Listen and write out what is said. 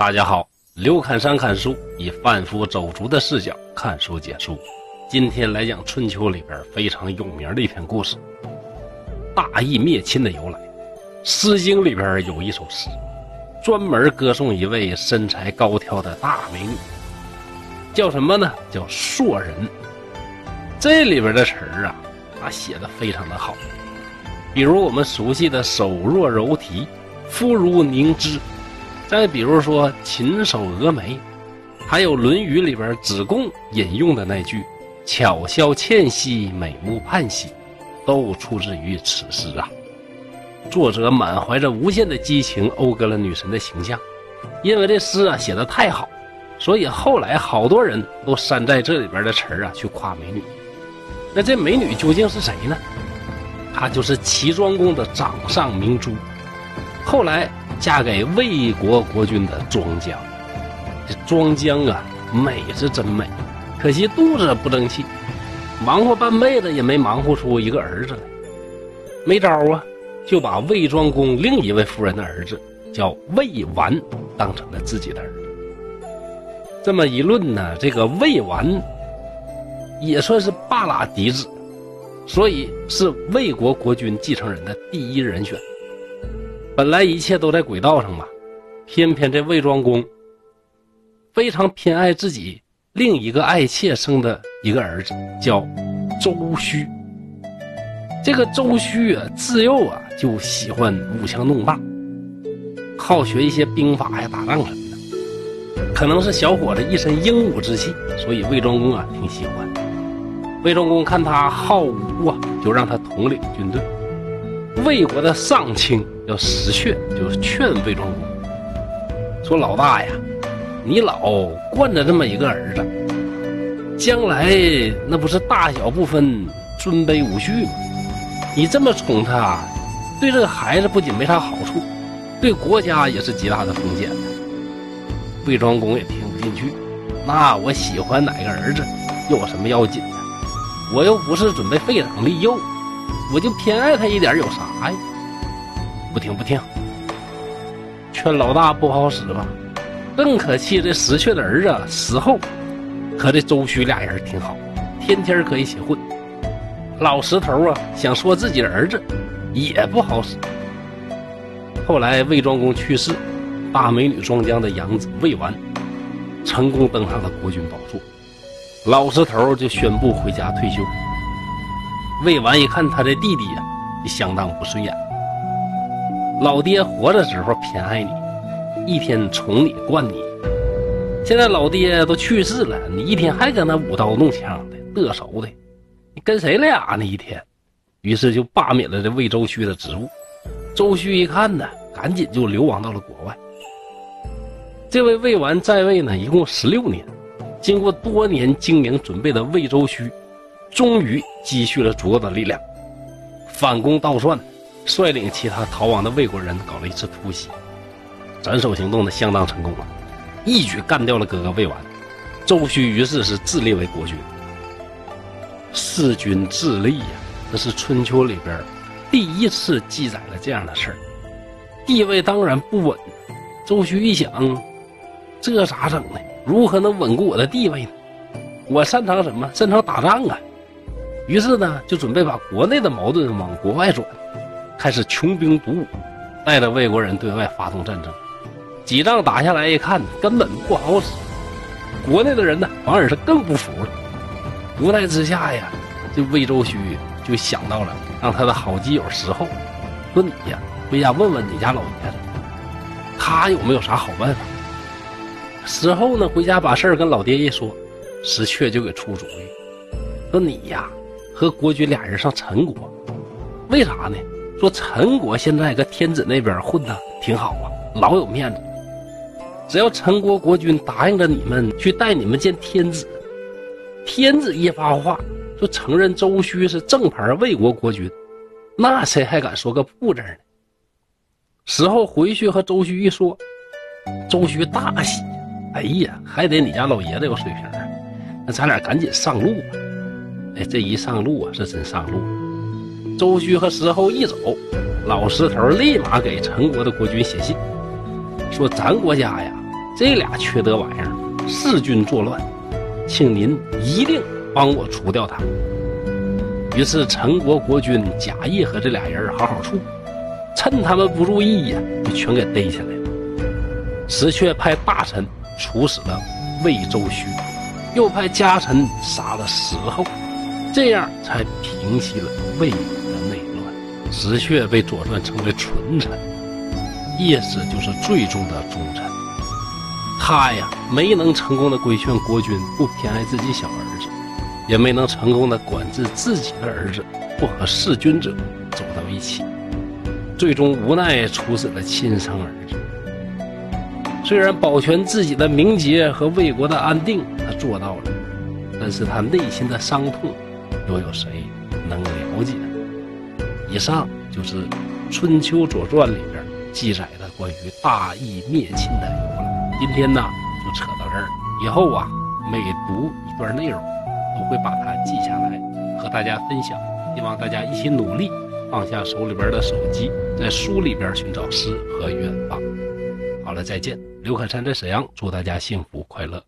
大家好，刘侃山看书以贩夫走卒的视角看书解书。今天来讲春秋里边非常有名的一篇故事——大义灭亲的由来。《诗经》里边有一首诗，专门歌颂一位身材高挑的大美女，叫什么呢？叫硕人。这里边的词儿啊，啊写的非常的好。比如我们熟悉的“手若柔荑，肤如凝脂”。再比如说“禽首蛾眉”，还有《论语》里边子贡引用的那句“巧笑倩兮，美目盼兮”，都出自于此诗啊。作者满怀着无限的激情，讴歌了女神的形象。因为这诗啊写的太好，所以后来好多人都山寨这里边的词儿啊去夸美女。那这美女究竟是谁呢？她就是齐庄公的掌上明珠。后来。嫁给魏国国君的庄姜，这庄姜啊，美是真美，可惜肚子不争气，忙活半辈子也没忙活出一个儿子来，没招啊，就把魏庄公另一位夫人的儿子叫魏完当成了自己的儿子。这么一论呢，这个魏完也算是半拉嫡子，所以是魏国国君继承人的第一人选。本来一切都在轨道上嘛，偏偏这魏庄公非常偏爱自己另一个爱妾生的一个儿子，叫周须。这个周须啊，自幼啊就喜欢舞枪弄棒，好学一些兵法呀、打仗什么的。可能是小伙子一身英武之气，所以魏庄公啊挺喜欢。魏庄公看他好武啊，就让他统领军队。魏国的上卿。叫石阙，就是劝魏庄公说：“老大呀，你老惯着这么一个儿子，将来那不是大小不分、尊卑无序吗？你这么宠他，对这个孩子不仅没啥好处，对国家也是极大的风险。”魏庄公也听不进去，那我喜欢哪个儿子，有什么要紧的？我又不是准备废长立幼，我就偏爱他一点，有啥呀？不听不听，劝老大不好使吧？更可气，这石阙的儿子死后和这周须俩人挺好，天天可以一起混。老石头啊，想说自己儿子也不好使。后来魏庄公去世，大美女庄姜的养子魏完成功登上了国君宝座，老石头就宣布回家退休。魏完一看他的弟弟呀，相当不顺眼。老爹活的时候偏爱你，一天宠你惯你，现在老爹都去世了，你一天还搁那舞刀弄枪的得手的，你跟谁俩呢？一天，于是就罢免了这魏周须的职务。周须一看呢，赶紧就流亡到了国外。这位魏完在位呢，一共十六年，经过多年精明准备的魏周须，终于积蓄了足够的力量，反攻倒算。率领其他逃亡的魏国人搞了一次突袭，斩首行动呢相当成功了，一举干掉了哥哥魏完。周须于是是自立为国君。弑君自立呀，这是春秋里边第一次记载了这样的事儿，地位当然不稳。周须一想，这咋整呢？如何能稳固我的地位呢？我擅长什么？擅长打仗啊。于是呢，就准备把国内的矛盾往国外转。开始穷兵黩武，带着魏国人对外发动战争。几仗打下来，一看根本不好使，国内的人呢反而是更不服了。无奈之下呀，这魏周须就想到了让他的好基友石厚说：“你呀，回家问问你家老爷子，他有没有啥好办法。”石厚呢，回家把事儿跟老爹一说，石阙就给出主意，说：“你呀，和国君俩人上陈国，为啥呢？”说陈国现在搁天子那边混的挺好啊，老有面子。只要陈国国君答应着你们去带你们见天子，天子一发话就承认周须是正牌魏国国君，那谁还敢说个不字呢？时候回去和周须一说，周须大喜，哎呀，还得你家老爷子有水平啊，那咱俩赶紧上路吧。哎，这一上路啊，是真上路。周须和石厚一走，老石头立马给陈国的国君写信，说：“咱国家呀，这俩缺德玩意儿，弑君作乱，请您一定帮我除掉他。于是陈国国君假意和这俩人好好处，趁他们不注意呀，就全给逮起来了。石阙派大臣处死了魏周须，又派家臣杀了石后，这样才平息了魏。石阙被《左传》称为纯臣，意思就是最终的忠臣。他呀，没能成功的规劝国君不偏爱自己小儿子。也没能成功的管制自己的儿子不和弑君者走到一起，最终无奈处死了亲生儿子。虽然保全自己的名节和魏国的安定他做到了，但是他内心的伤痛，又有谁？以上就是《春秋左传》里边记载的关于大义灭亲的由来。今天呢，就扯到这儿。以后啊，每读一段内容。都会把它记下来，和大家分享。希望大家一起努力，放下手里边的手机，在书里边寻找诗和远方。好了，再见。刘可山在沈阳，祝大家幸福快乐。